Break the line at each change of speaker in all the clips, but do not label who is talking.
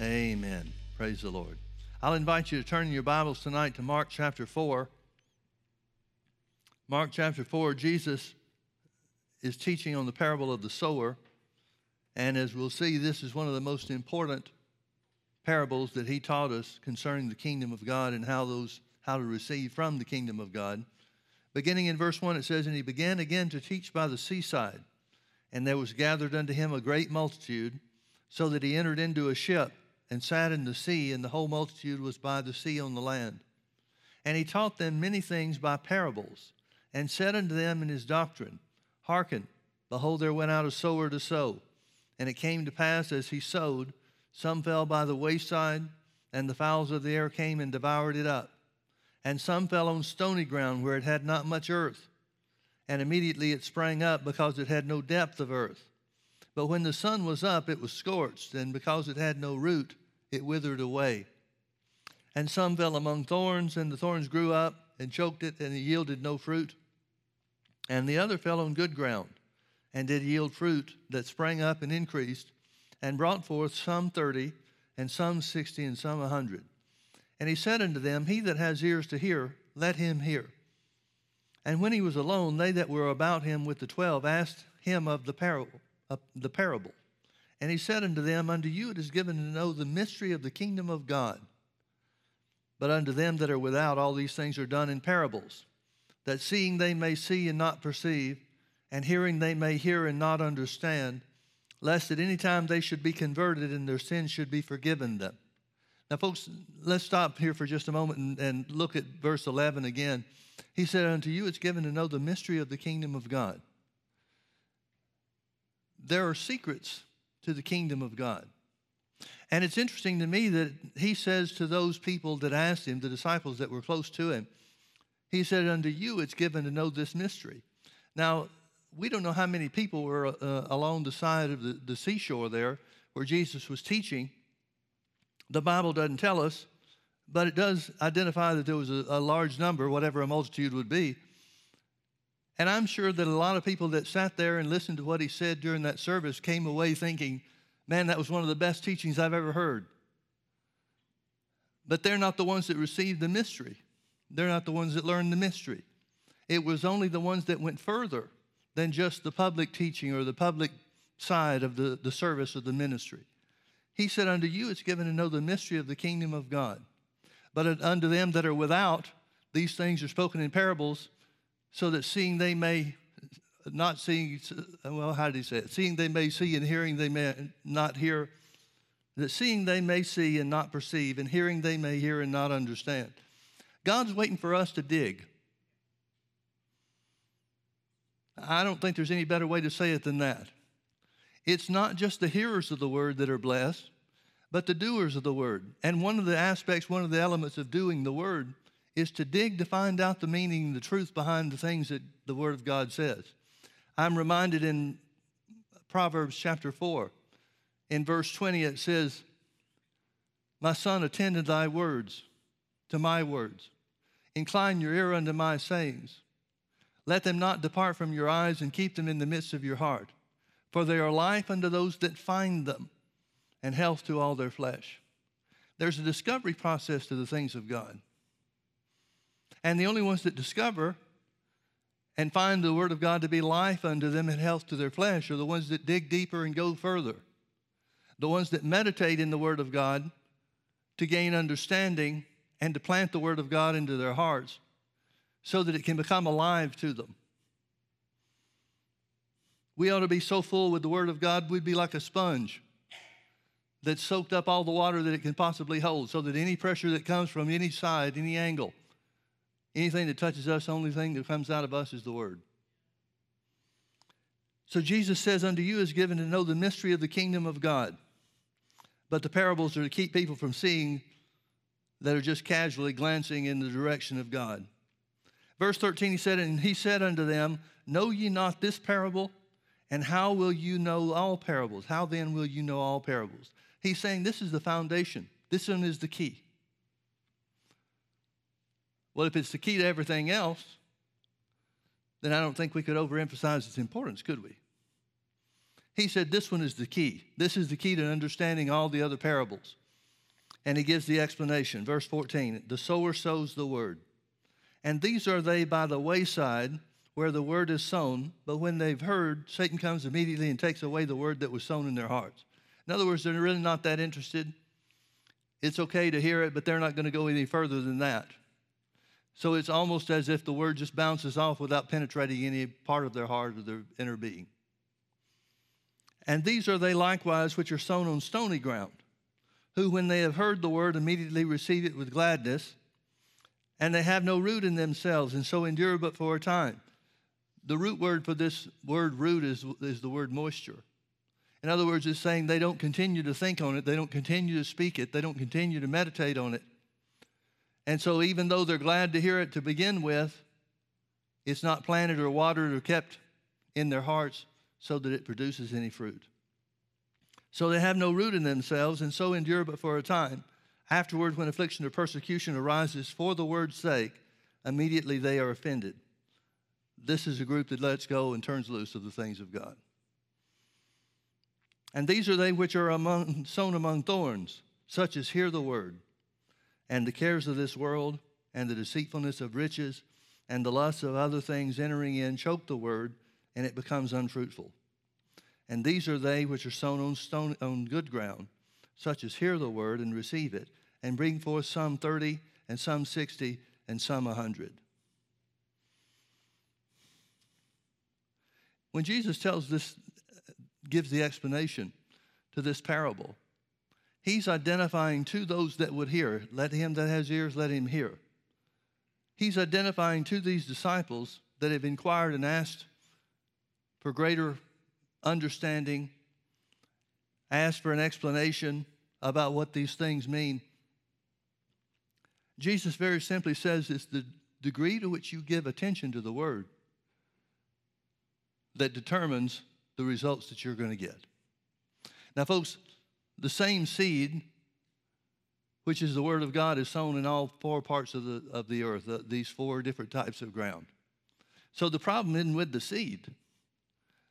Amen. Praise the Lord. I'll invite you to turn in your Bibles tonight to Mark chapter 4. Mark chapter 4, Jesus is teaching on the parable of the sower. And as we'll see, this is one of the most important parables that he taught us concerning the kingdom of God and how those how to receive from the kingdom of God. Beginning in verse 1 it says and he began again to teach by the seaside and there was gathered unto him a great multitude so that he entered into a ship and sat in the sea and the whole multitude was by the sea on the land. And he taught them many things by parables and said unto them in his doctrine Hearken, behold there went out a sower to sow and it came to pass as he sowed some fell by the wayside, and the fowls of the air came and devoured it up. And some fell on stony ground where it had not much earth. And immediately it sprang up because it had no depth of earth. But when the sun was up, it was scorched, and because it had no root, it withered away. And some fell among thorns, and the thorns grew up and choked it, and it yielded no fruit. And the other fell on good ground, and did yield fruit that sprang up and increased and brought forth some thirty, and some sixty, and some a hundred. And he said unto them, He that has ears to hear, let him hear. And when he was alone, they that were about him with the twelve asked him of the parable. The parable. And he said unto them, Unto you it is given to know the mystery of the kingdom of God. But unto them that are without, all these things are done in parables, that seeing they may see and not perceive, and hearing they may hear and not understand, lest at any time they should be converted and their sins should be forgiven them. Now, folks, let's stop here for just a moment and, and look at verse 11 again. He said, Unto you it's given to know the mystery of the kingdom of God. There are secrets to the kingdom of God. And it's interesting to me that he says to those people that asked him, the disciples that were close to him, he said, Unto you it's given to know this mystery. Now, we don't know how many people were uh, along the side of the, the seashore there where Jesus was teaching. The Bible doesn't tell us, but it does identify that there was a, a large number, whatever a multitude would be. And I'm sure that a lot of people that sat there and listened to what he said during that service came away thinking, man, that was one of the best teachings I've ever heard. But they're not the ones that received the mystery. They're not the ones that learned the mystery. It was only the ones that went further than just the public teaching or the public side of the, the service of the ministry. He said, Unto you it's given to know the mystery of the kingdom of God. But unto them that are without, these things are spoken in parables, so that seeing they may not seeing, well, how did he say it? Seeing they may see and hearing they may not hear, that seeing they may see and not perceive, and hearing they may hear and not understand. God's waiting for us to dig. I don't think there's any better way to say it than that. It's not just the hearers of the word that are blessed, but the doers of the word. And one of the aspects, one of the elements of doing the word is to dig to find out the meaning, the truth behind the things that the word of God says. I'm reminded in Proverbs chapter 4, in verse 20, it says, My son, attend to thy words, to my words. Incline your ear unto my sayings. Let them not depart from your eyes and keep them in the midst of your heart, for they are life unto those that find them and health to all their flesh. There's a discovery process to the things of God. And the only ones that discover and find the Word of God to be life unto them and health to their flesh are the ones that dig deeper and go further. The ones that meditate in the Word of God to gain understanding and to plant the Word of God into their hearts so that it can become alive to them. We ought to be so full with the Word of God, we'd be like a sponge that soaked up all the water that it can possibly hold, so that any pressure that comes from any side, any angle, anything that touches us, the only thing that comes out of us is the Word. So Jesus says, Unto you is given to know the mystery of the kingdom of God. But the parables are to keep people from seeing that are just casually glancing in the direction of God. Verse 13, he said, And he said unto them, Know ye not this parable? And how will you know all parables? How then will you know all parables? He's saying this is the foundation. This one is the key. Well, if it's the key to everything else, then I don't think we could overemphasize its importance, could we? He said this one is the key. This is the key to understanding all the other parables. And he gives the explanation. Verse 14 The sower sows the word. And these are they by the wayside where the word is sown, but when they've heard, Satan comes immediately and takes away the word that was sown in their hearts. In other words, they're really not that interested. It's okay to hear it, but they're not going to go any further than that. So it's almost as if the word just bounces off without penetrating any part of their heart or their inner being. And these are they likewise which are sown on stony ground, who, when they have heard the word, immediately receive it with gladness, and they have no root in themselves, and so endure but for a time. The root word for this word root is, is the word moisture. In other words, it's saying they don't continue to think on it, they don't continue to speak it, they don't continue to meditate on it. And so, even though they're glad to hear it to begin with, it's not planted or watered or kept in their hearts so that it produces any fruit. So they have no root in themselves and so endure but for a time. Afterward, when affliction or persecution arises for the word's sake, immediately they are offended. This is a group that lets go and turns loose of the things of God. And these are they which are among, sown among thorns, such as hear the word, and the cares of this world, and the deceitfulness of riches, and the lusts of other things entering in choke the word, and it becomes unfruitful. And these are they which are sown on, stone, on good ground, such as hear the word and receive it, and bring forth some thirty, and some sixty, and some a hundred. When Jesus tells this, gives the explanation to this parable, he's identifying to those that would hear, let him that has ears, let him hear. He's identifying to these disciples that have inquired and asked for greater understanding, asked for an explanation about what these things mean. Jesus very simply says it's the degree to which you give attention to the word that determines the results that you're going to get. Now, folks, the same seed, which is the word of God, is sown in all four parts of the, of the earth, uh, these four different types of ground. So the problem isn't with the seed.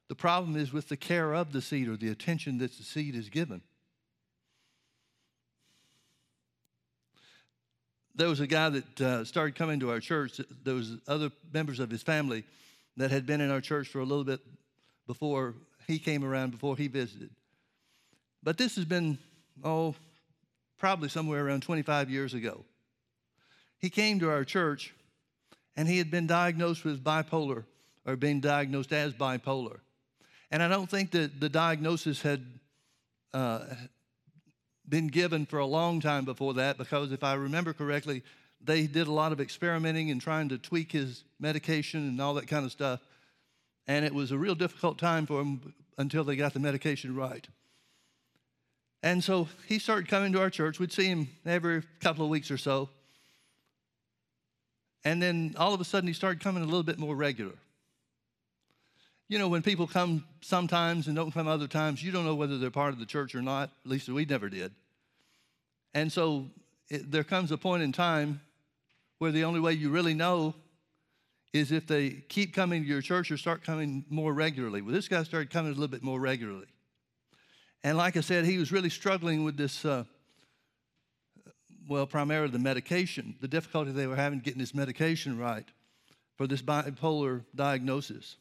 The problem is with the care of the seed or the attention that the seed is given. There was a guy that uh, started coming to our church. There was other members of his family that had been in our church for a little bit before he came around, before he visited. But this has been, oh, probably somewhere around 25 years ago. He came to our church and he had been diagnosed with bipolar or being diagnosed as bipolar. And I don't think that the diagnosis had uh, been given for a long time before that because if I remember correctly, they did a lot of experimenting and trying to tweak his medication and all that kind of stuff. And it was a real difficult time for him until they got the medication right. And so he started coming to our church. We'd see him every couple of weeks or so. And then all of a sudden, he started coming a little bit more regular. You know, when people come sometimes and don't come other times, you don't know whether they're part of the church or not. At least we never did. And so it, there comes a point in time where the only way you really know is if they keep coming to your church or start coming more regularly. Well, this guy started coming a little bit more regularly. And like I said, he was really struggling with this, uh, well, primarily the medication, the difficulty they were having getting this medication right for this bipolar diagnosis.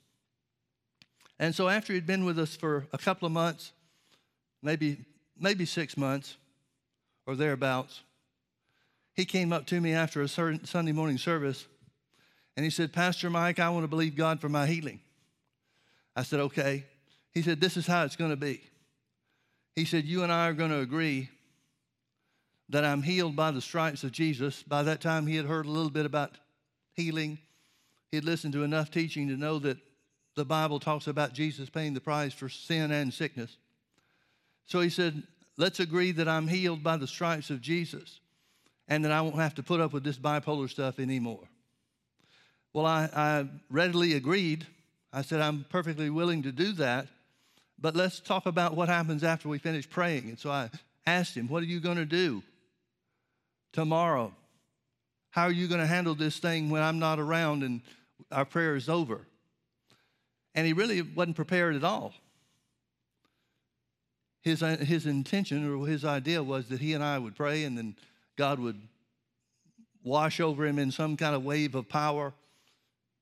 And so after he'd been with us for a couple of months, maybe, maybe six months or thereabouts, he came up to me after a certain Sunday morning service and he said, Pastor Mike, I want to believe God for my healing. I said, okay. He said, This is how it's going to be. He said, You and I are going to agree that I'm healed by the stripes of Jesus. By that time, he had heard a little bit about healing. He had listened to enough teaching to know that the Bible talks about Jesus paying the price for sin and sickness. So he said, Let's agree that I'm healed by the stripes of Jesus and that I won't have to put up with this bipolar stuff anymore. Well, I, I readily agreed. I said, I'm perfectly willing to do that, but let's talk about what happens after we finish praying. And so I asked him, What are you going to do tomorrow? How are you going to handle this thing when I'm not around and our prayer is over? And he really wasn't prepared at all. his, his intention or his idea was that he and I would pray and then God would wash over him in some kind of wave of power,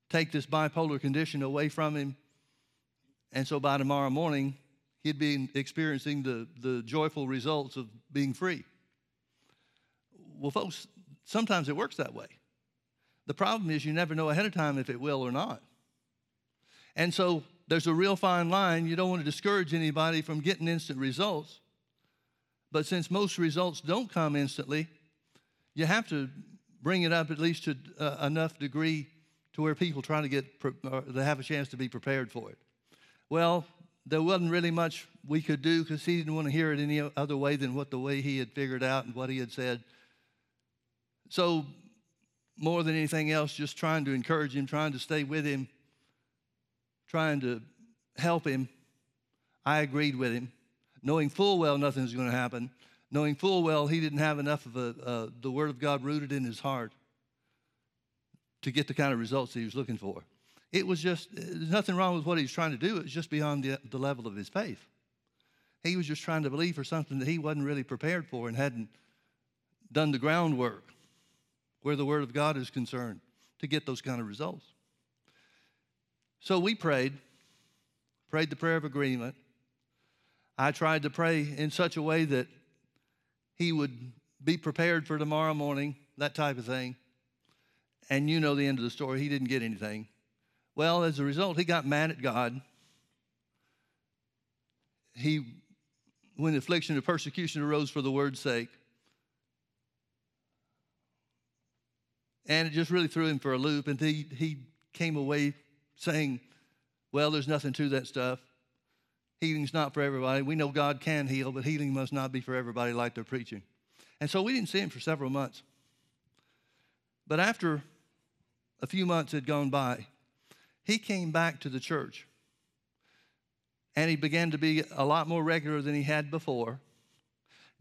take this bipolar condition away from him. And so by tomorrow morning, he'd be experiencing the, the joyful results of being free. Well, folks, sometimes it works that way. The problem is you never know ahead of time if it will or not. And so there's a real fine line. You don't want to discourage anybody from getting instant results. But since most results don't come instantly, you have to bring it up at least to uh, enough degree to where people try to get pre- they have a chance to be prepared for it. Well, there wasn't really much we could do because he didn't want to hear it any other way than what the way he had figured out and what he had said. So, more than anything else, just trying to encourage him, trying to stay with him, trying to help him, I agreed with him, knowing full well nothing was going to happen, knowing full well he didn't have enough of a, uh, the Word of God rooted in his heart to get the kind of results he was looking for. It was just, there's nothing wrong with what he was trying to do. It was just beyond the, the level of his faith. He was just trying to believe for something that he wasn't really prepared for and hadn't done the groundwork where the Word of God is concerned to get those kind of results. So we prayed, prayed the prayer of agreement. I tried to pray in such a way that he would be prepared for tomorrow morning, that type of thing. And you know the end of the story. He didn't get anything. Well, as a result, he got mad at God. He, when affliction and persecution arose for the word's sake, and it just really threw him for a loop. And he, he came away saying, Well, there's nothing to that stuff. Healing's not for everybody. We know God can heal, but healing must not be for everybody like they're preaching. And so we didn't see him for several months. But after a few months had gone by, he came back to the church. And he began to be a lot more regular than he had before.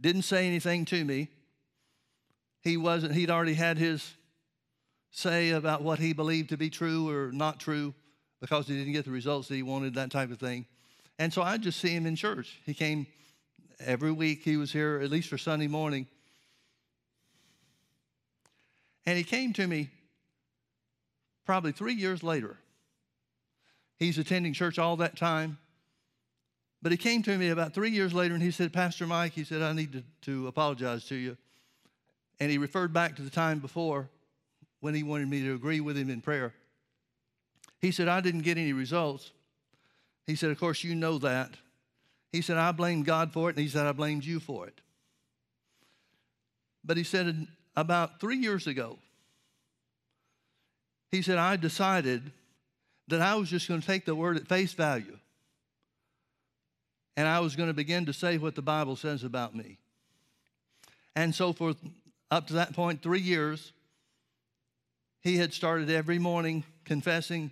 Didn't say anything to me. He wasn't, he'd already had his say about what he believed to be true or not true because he didn't get the results that he wanted, that type of thing. And so I just see him in church. He came every week, he was here at least for Sunday morning. And he came to me probably three years later. He's attending church all that time. But he came to me about three years later and he said, Pastor Mike, he said, I need to, to apologize to you. And he referred back to the time before when he wanted me to agree with him in prayer. He said, I didn't get any results. He said, Of course, you know that. He said, I blamed God for it, and he said, I blamed you for it. But he said, about three years ago, he said, I decided that I was just going to take the word at face value. And I was going to begin to say what the Bible says about me. And so, for up to that point, three years, he had started every morning confessing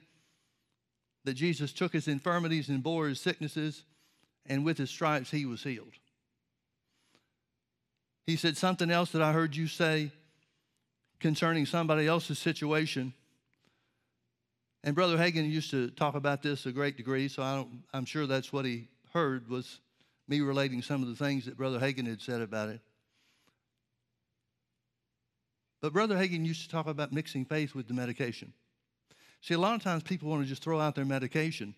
that Jesus took his infirmities and bore his sicknesses, and with his stripes he was healed. He said something else that I heard you say concerning somebody else's situation. And Brother Hagin used to talk about this a great degree, so I am sure that's what he heard was me relating some of the things that Brother Hagin had said about it. But Brother Hagin used to talk about mixing faith with the medication. See, a lot of times people want to just throw out their medication,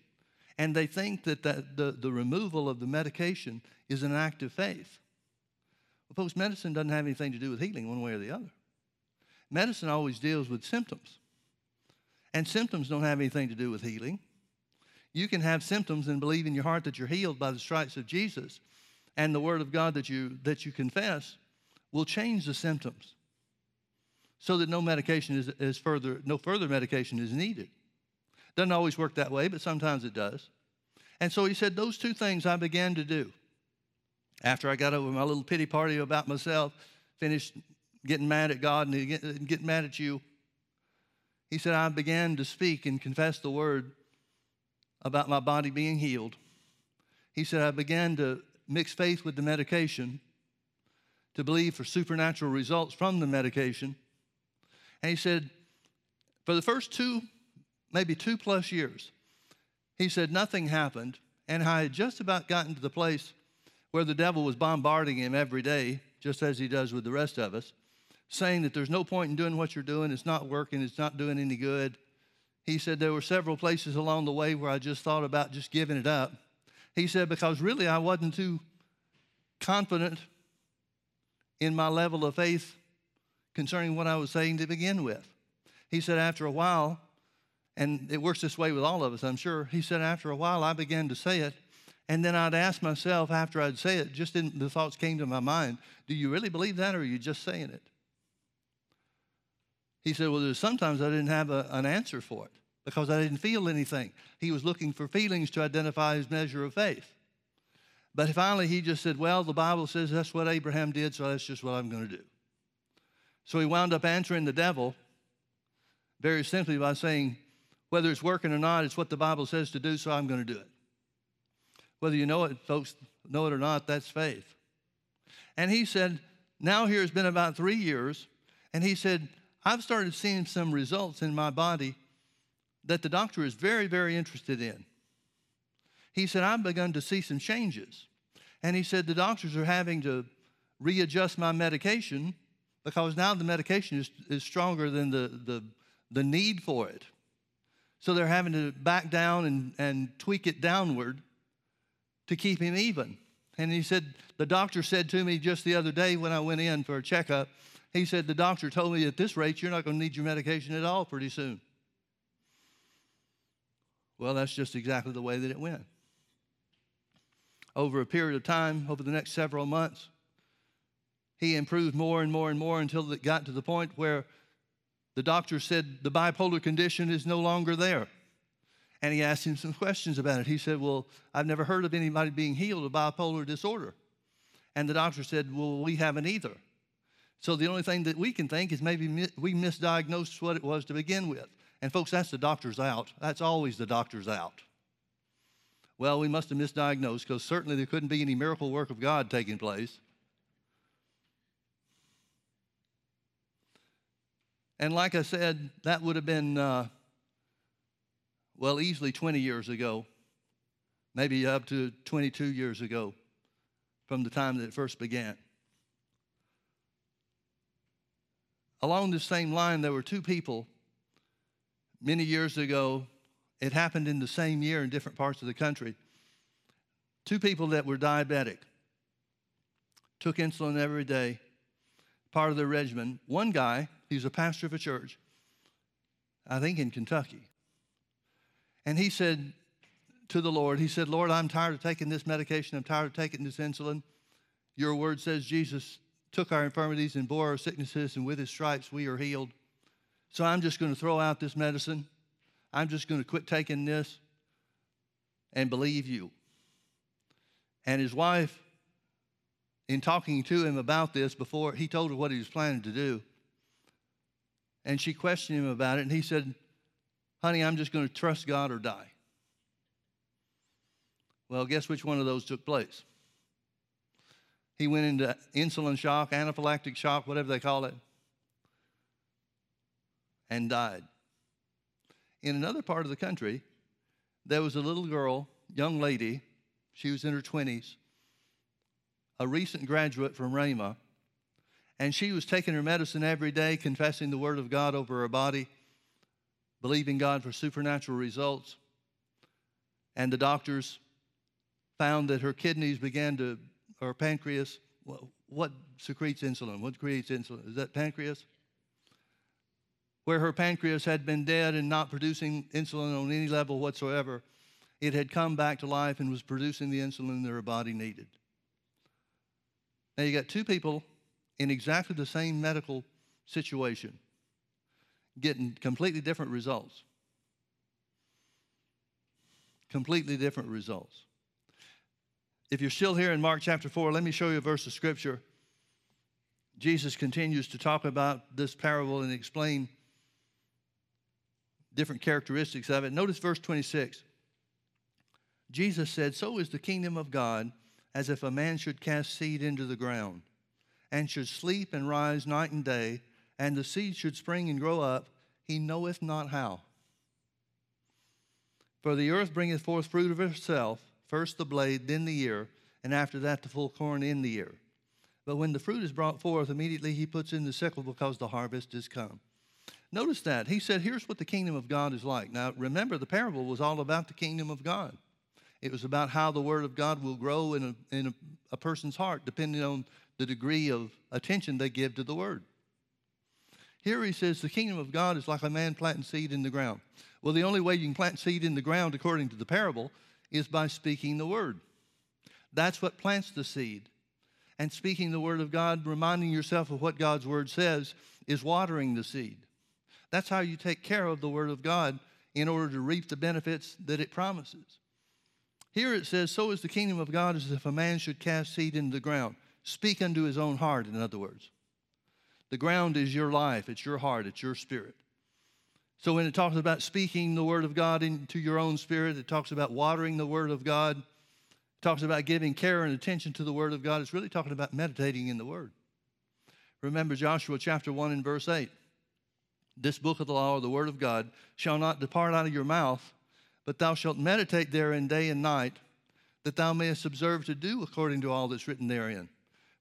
and they think that, that the, the removal of the medication is an act of faith. Well, folks, medicine doesn't have anything to do with healing one way or the other. Medicine always deals with symptoms, and symptoms don't have anything to do with healing. You can have symptoms and believe in your heart that you're healed by the stripes of Jesus, and the word of God that you, that you confess will change the symptoms so that no medication is, is further, no further medication is needed. Doesn't always work that way, but sometimes it does. And so he said, Those two things I began to do. After I got over my little pity party about myself, finished getting mad at God and getting mad at you, he said, I began to speak and confess the word about my body being healed. He said, I began to mix faith with the medication to believe for supernatural results from the medication. And he said, for the first two, maybe two plus years, he said nothing happened. And I had just about gotten to the place where the devil was bombarding him every day, just as he does with the rest of us, saying that there's no point in doing what you're doing, it's not working, it's not doing any good. He said there were several places along the way where I just thought about just giving it up. He said, because really I wasn't too confident in my level of faith concerning what I was saying to begin with. He said, after a while, and it works this way with all of us, I'm sure. He said, after a while, I began to say it. And then I'd ask myself after I'd say it, just in the thoughts came to my mind, do you really believe that or are you just saying it? He said, Well, sometimes I didn't have a, an answer for it because I didn't feel anything. He was looking for feelings to identify his measure of faith. But finally, he just said, Well, the Bible says that's what Abraham did, so that's just what I'm going to do. So he wound up answering the devil very simply by saying, Whether it's working or not, it's what the Bible says to do, so I'm going to do it. Whether you know it, folks, know it or not, that's faith. And he said, Now here has been about three years, and he said, I've started seeing some results in my body that the doctor is very, very interested in. He said, I've begun to see some changes. And he said, the doctors are having to readjust my medication because now the medication is, is stronger than the, the, the need for it. So they're having to back down and, and tweak it downward to keep him even. And he said, the doctor said to me just the other day when I went in for a checkup, he said, The doctor told me at this rate, you're not going to need your medication at all pretty soon. Well, that's just exactly the way that it went. Over a period of time, over the next several months, he improved more and more and more until it got to the point where the doctor said the bipolar condition is no longer there. And he asked him some questions about it. He said, Well, I've never heard of anybody being healed of bipolar disorder. And the doctor said, Well, we haven't either. So the only thing that we can think is maybe we misdiagnosed what it was to begin with. And folks, that's the doctor's out. That's always the doctor's out. Well, we must have misdiagnosed because certainly there couldn't be any miracle work of God taking place. And like I said, that would have been, uh, well, easily 20 years ago, maybe up to 22 years ago from the time that it first began. Along the same line, there were two people many years ago. It happened in the same year in different parts of the country. Two people that were diabetic took insulin every day, part of their regimen. One guy, he was a pastor of a church, I think in Kentucky. And he said to the Lord, He said, Lord, I'm tired of taking this medication. I'm tired of taking this insulin. Your word says Jesus took our infirmities and bore our sicknesses, and with his stripes we are healed. So I'm just going to throw out this medicine. I'm just going to quit taking this and believe you. And his wife, in talking to him about this before, he told her what he was planning to do. And she questioned him about it, and he said, Honey, I'm just going to trust God or die. Well, guess which one of those took place? He went into insulin shock, anaphylactic shock, whatever they call it, and died. In another part of the country, there was a little girl, young lady, she was in her 20s, a recent graduate from Rhema, and she was taking her medicine every day, confessing the word of God over her body, believing God for supernatural results. And the doctors found that her kidneys began to or pancreas, what secretes insulin? What creates insulin? Is that pancreas? Where her pancreas had been dead and not producing insulin on any level whatsoever, it had come back to life and was producing the insulin that her body needed. Now you got two people in exactly the same medical situation getting completely different results. Completely different results. If you're still here in Mark chapter 4, let me show you a verse of scripture. Jesus continues to talk about this parable and explain different characteristics of it. Notice verse 26. Jesus said, So is the kingdom of God as if a man should cast seed into the ground, and should sleep and rise night and day, and the seed should spring and grow up, he knoweth not how. For the earth bringeth forth fruit of herself, first the blade, then the ear, and after that the full corn in the ear. But when the fruit is brought forth, immediately he puts in the sickle because the harvest is come. Notice that. He said, Here's what the kingdom of God is like. Now, remember, the parable was all about the kingdom of God. It was about how the word of God will grow in a, in a, a person's heart, depending on the degree of attention they give to the word. Here he says, The kingdom of God is like a man planting seed in the ground. Well, the only way you can plant seed in the ground, according to the parable, is by speaking the word. That's what plants the seed and speaking the word of God, reminding yourself of what God's word says, is watering the seed. That's how you take care of the word of God in order to reap the benefits that it promises. Here it says, So is the kingdom of God as if a man should cast seed into the ground. Speak unto his own heart, in other words. The ground is your life, it's your heart, it's your spirit. So when it talks about speaking the word of God into your own spirit, it talks about watering the word of God it talks about giving care and attention to the Word of God. It's really talking about meditating in the Word. Remember Joshua chapter 1 and verse 8. This book of the law, or the Word of God, shall not depart out of your mouth, but thou shalt meditate therein day and night, that thou mayest observe to do according to all that's written therein.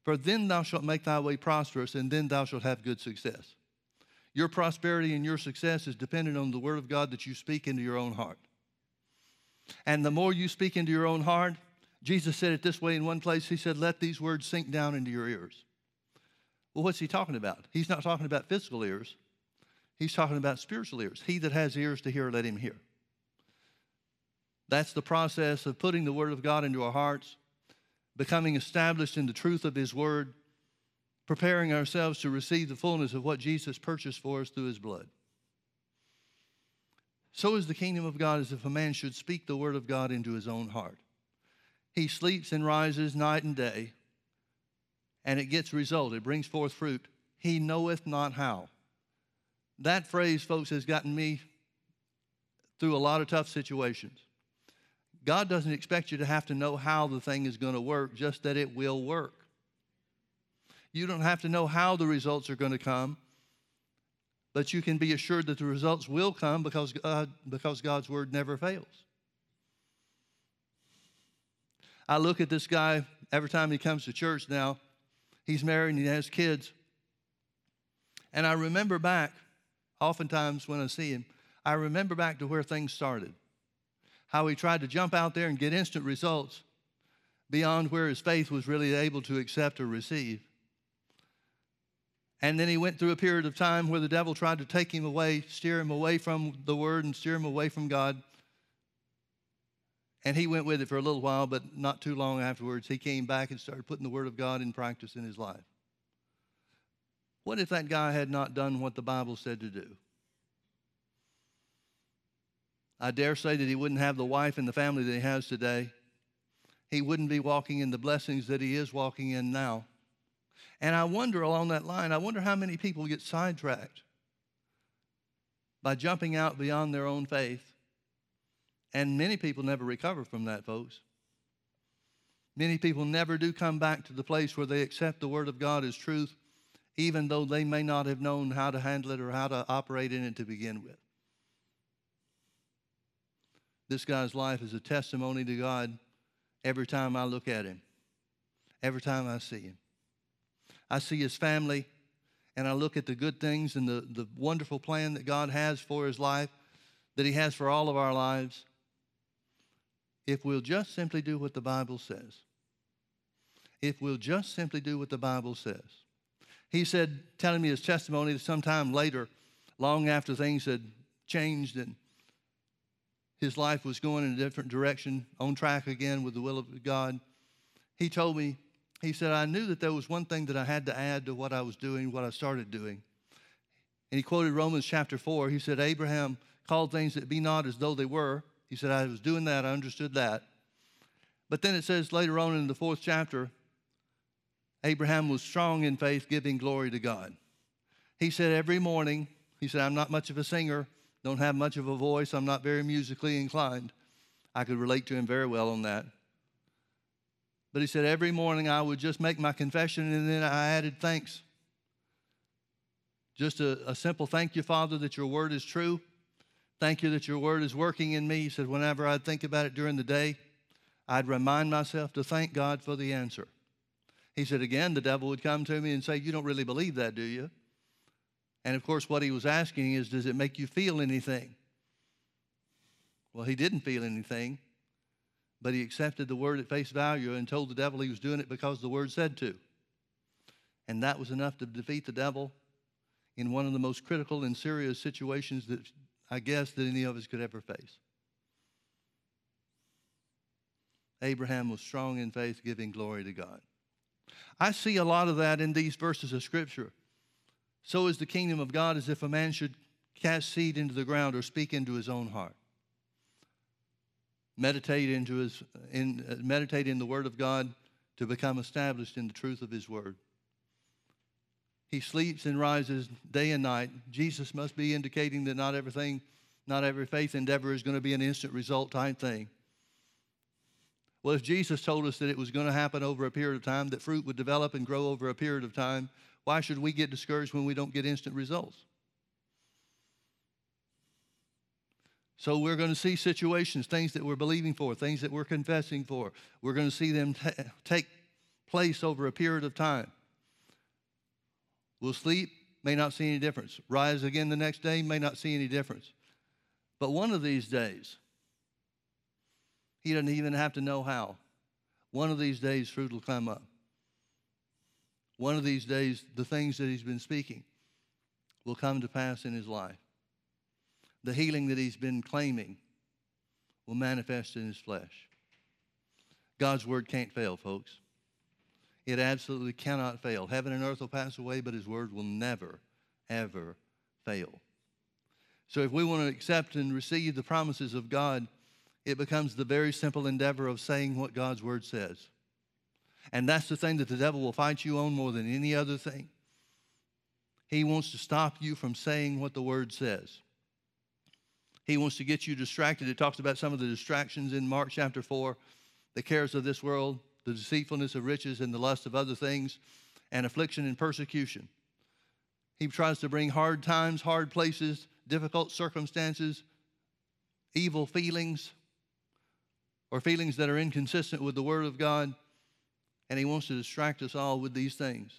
For then thou shalt make thy way prosperous, and then thou shalt have good success. Your prosperity and your success is dependent on the Word of God that you speak into your own heart. And the more you speak into your own heart, Jesus said it this way in one place. He said, Let these words sink down into your ears. Well, what's he talking about? He's not talking about physical ears, he's talking about spiritual ears. He that has ears to hear, let him hear. That's the process of putting the Word of God into our hearts, becoming established in the truth of His Word, preparing ourselves to receive the fullness of what Jesus purchased for us through His blood. So is the kingdom of God as if a man should speak the Word of God into his own heart. He sleeps and rises night and day, and it gets result. It brings forth fruit. He knoweth not how. That phrase, folks, has gotten me through a lot of tough situations. God doesn't expect you to have to know how the thing is going to work, just that it will work. You don't have to know how the results are going to come, but you can be assured that the results will come because, God, because God's word never fails. I look at this guy every time he comes to church now. He's married and he has kids. And I remember back, oftentimes when I see him, I remember back to where things started. How he tried to jump out there and get instant results beyond where his faith was really able to accept or receive. And then he went through a period of time where the devil tried to take him away, steer him away from the word and steer him away from God. And he went with it for a little while, but not too long afterwards, he came back and started putting the Word of God in practice in his life. What if that guy had not done what the Bible said to do? I dare say that he wouldn't have the wife and the family that he has today. He wouldn't be walking in the blessings that he is walking in now. And I wonder along that line, I wonder how many people get sidetracked by jumping out beyond their own faith and many people never recover from that, folks. Many people never do come back to the place where they accept the Word of God as truth, even though they may not have known how to handle it or how to operate in it to begin with. This guy's life is a testimony to God every time I look at him, every time I see him. I see his family, and I look at the good things and the, the wonderful plan that God has for his life, that he has for all of our lives if we'll just simply do what the Bible says. If we'll just simply do what the Bible says. He said, telling me his testimony that sometime later, long after things had changed and his life was going in a different direction, on track again with the will of God, he told me, he said, I knew that there was one thing that I had to add to what I was doing, what I started doing. And he quoted Romans chapter 4. He said, Abraham called things that be not as though they were he said, I was doing that, I understood that. But then it says later on in the fourth chapter, Abraham was strong in faith, giving glory to God. He said, every morning, he said, I'm not much of a singer, don't have much of a voice, I'm not very musically inclined. I could relate to him very well on that. But he said, every morning I would just make my confession and then I added thanks. Just a, a simple thank you, Father, that your word is true. Thank you that your word is working in me. He said, whenever I'd think about it during the day, I'd remind myself to thank God for the answer. He said, again, the devil would come to me and say, You don't really believe that, do you? And of course, what he was asking is, Does it make you feel anything? Well, he didn't feel anything, but he accepted the word at face value and told the devil he was doing it because the word said to. And that was enough to defeat the devil in one of the most critical and serious situations that I guess that any of us could ever face. Abraham was strong in faith, giving glory to God. I see a lot of that in these verses of Scripture. So is the kingdom of God as if a man should cast seed into the ground or speak into his own heart. Meditate into his in, uh, meditate in the word of God to become established in the truth of his word. He sleeps and rises day and night. Jesus must be indicating that not everything, not every faith endeavor is going to be an instant result type thing. Well, if Jesus told us that it was going to happen over a period of time, that fruit would develop and grow over a period of time, why should we get discouraged when we don't get instant results? So we're going to see situations, things that we're believing for, things that we're confessing for. We're going to see them t- take place over a period of time. We'll sleep, may not see any difference. Rise again the next day, may not see any difference. But one of these days, he doesn't even have to know how. One of these days, fruit will come up. One of these days, the things that he's been speaking will come to pass in his life. The healing that he's been claiming will manifest in his flesh. God's word can't fail, folks. It absolutely cannot fail. Heaven and earth will pass away, but his word will never, ever fail. So if we want to accept and receive the promises of God, it becomes the very simple endeavor of saying what God's word says. And that's the thing that the devil will fight you on more than any other thing. He wants to stop you from saying what the word says. He wants to get you distracted. It talks about some of the distractions in Mark chapter 4 the cares of this world, the deceitfulness of riches, and the lust of other things, and affliction and persecution. He tries to bring hard times, hard places, difficult circumstances, evil feelings, or feelings that are inconsistent with the Word of God, and He wants to distract us all with these things.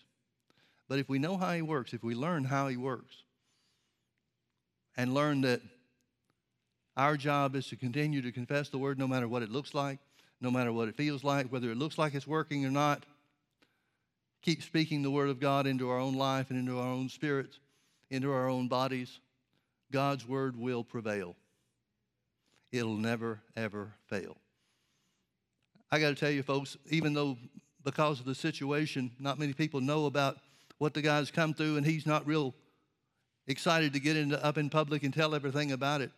But if we know how He works, if we learn how He works, and learn that our job is to continue to confess the Word no matter what it looks like, no matter what it feels like, whether it looks like it's working or not, keep speaking the Word of God into our own life and into our own spirits, into our own bodies, God's Word will prevail. It'll never, ever fail. I got to tell you, folks, even though because of the situation, not many people know about what the guy's come through, and he's not real excited to get into, up in public and tell everything about it.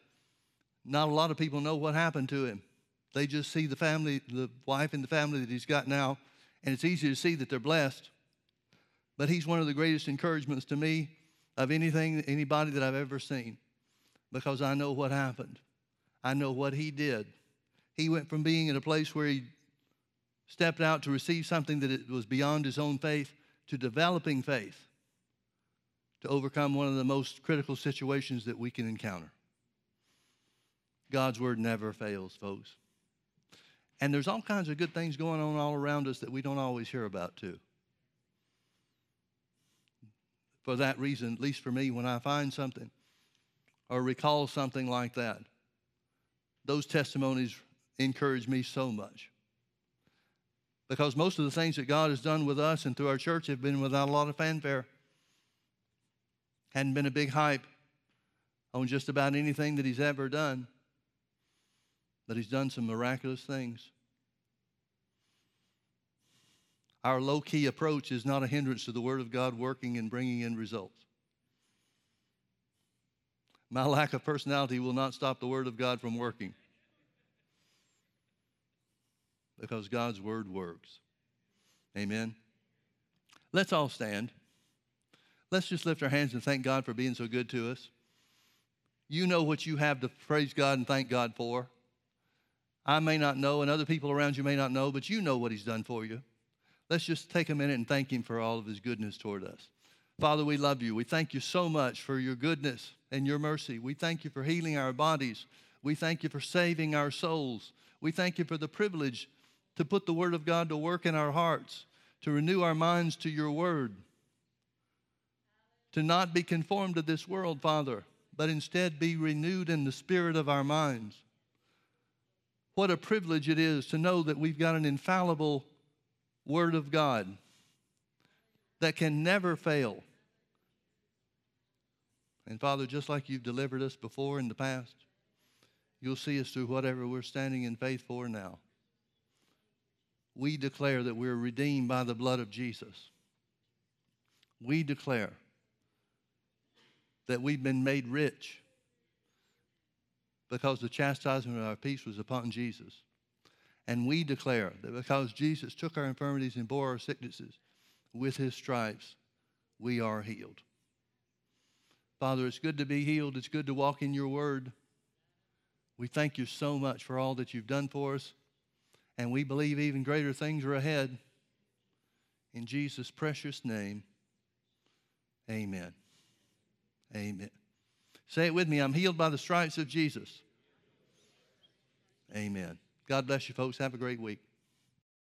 Not a lot of people know what happened to him. They just see the family, the wife and the family that he's got now, and it's easy to see that they're blessed. But he's one of the greatest encouragements to me of anything, anybody that I've ever seen, because I know what happened. I know what he did. He went from being in a place where he stepped out to receive something that was beyond his own faith to developing faith to overcome one of the most critical situations that we can encounter. God's word never fails, folks. And there's all kinds of good things going on all around us that we don't always hear about, too. For that reason, at least for me, when I find something or recall something like that, those testimonies encourage me so much. Because most of the things that God has done with us and through our church have been without a lot of fanfare. Hadn't been a big hype on just about anything that He's ever done. But He's done some miraculous things. Our low key approach is not a hindrance to the Word of God working and bringing in results. My lack of personality will not stop the Word of God from working because God's word works. Amen. Let's all stand. Let's just lift our hands and thank God for being so good to us. You know what you have to praise God and thank God for. I may not know, and other people around you may not know, but you know what He's done for you. Let's just take a minute and thank Him for all of His goodness toward us. Father, we love you. We thank you so much for your goodness and your mercy. We thank you for healing our bodies. We thank you for saving our souls. We thank you for the privilege to put the Word of God to work in our hearts, to renew our minds to your Word, to not be conformed to this world, Father, but instead be renewed in the spirit of our minds. What a privilege it is to know that we've got an infallible Word of God that can never fail. And Father, just like you've delivered us before in the past, you'll see us through whatever we're standing in faith for now. We declare that we're redeemed by the blood of Jesus. We declare that we've been made rich because the chastisement of our peace was upon Jesus. And we declare that because Jesus took our infirmities and bore our sicknesses, with his stripes we are healed. Father, it's good to be healed. It's good to walk in your word. We thank you so much for all that you've done for us. And we believe even greater things are ahead. In Jesus' precious name, amen. Amen. Say it with me I'm healed by the stripes of Jesus. Amen. God bless you, folks. Have a great week.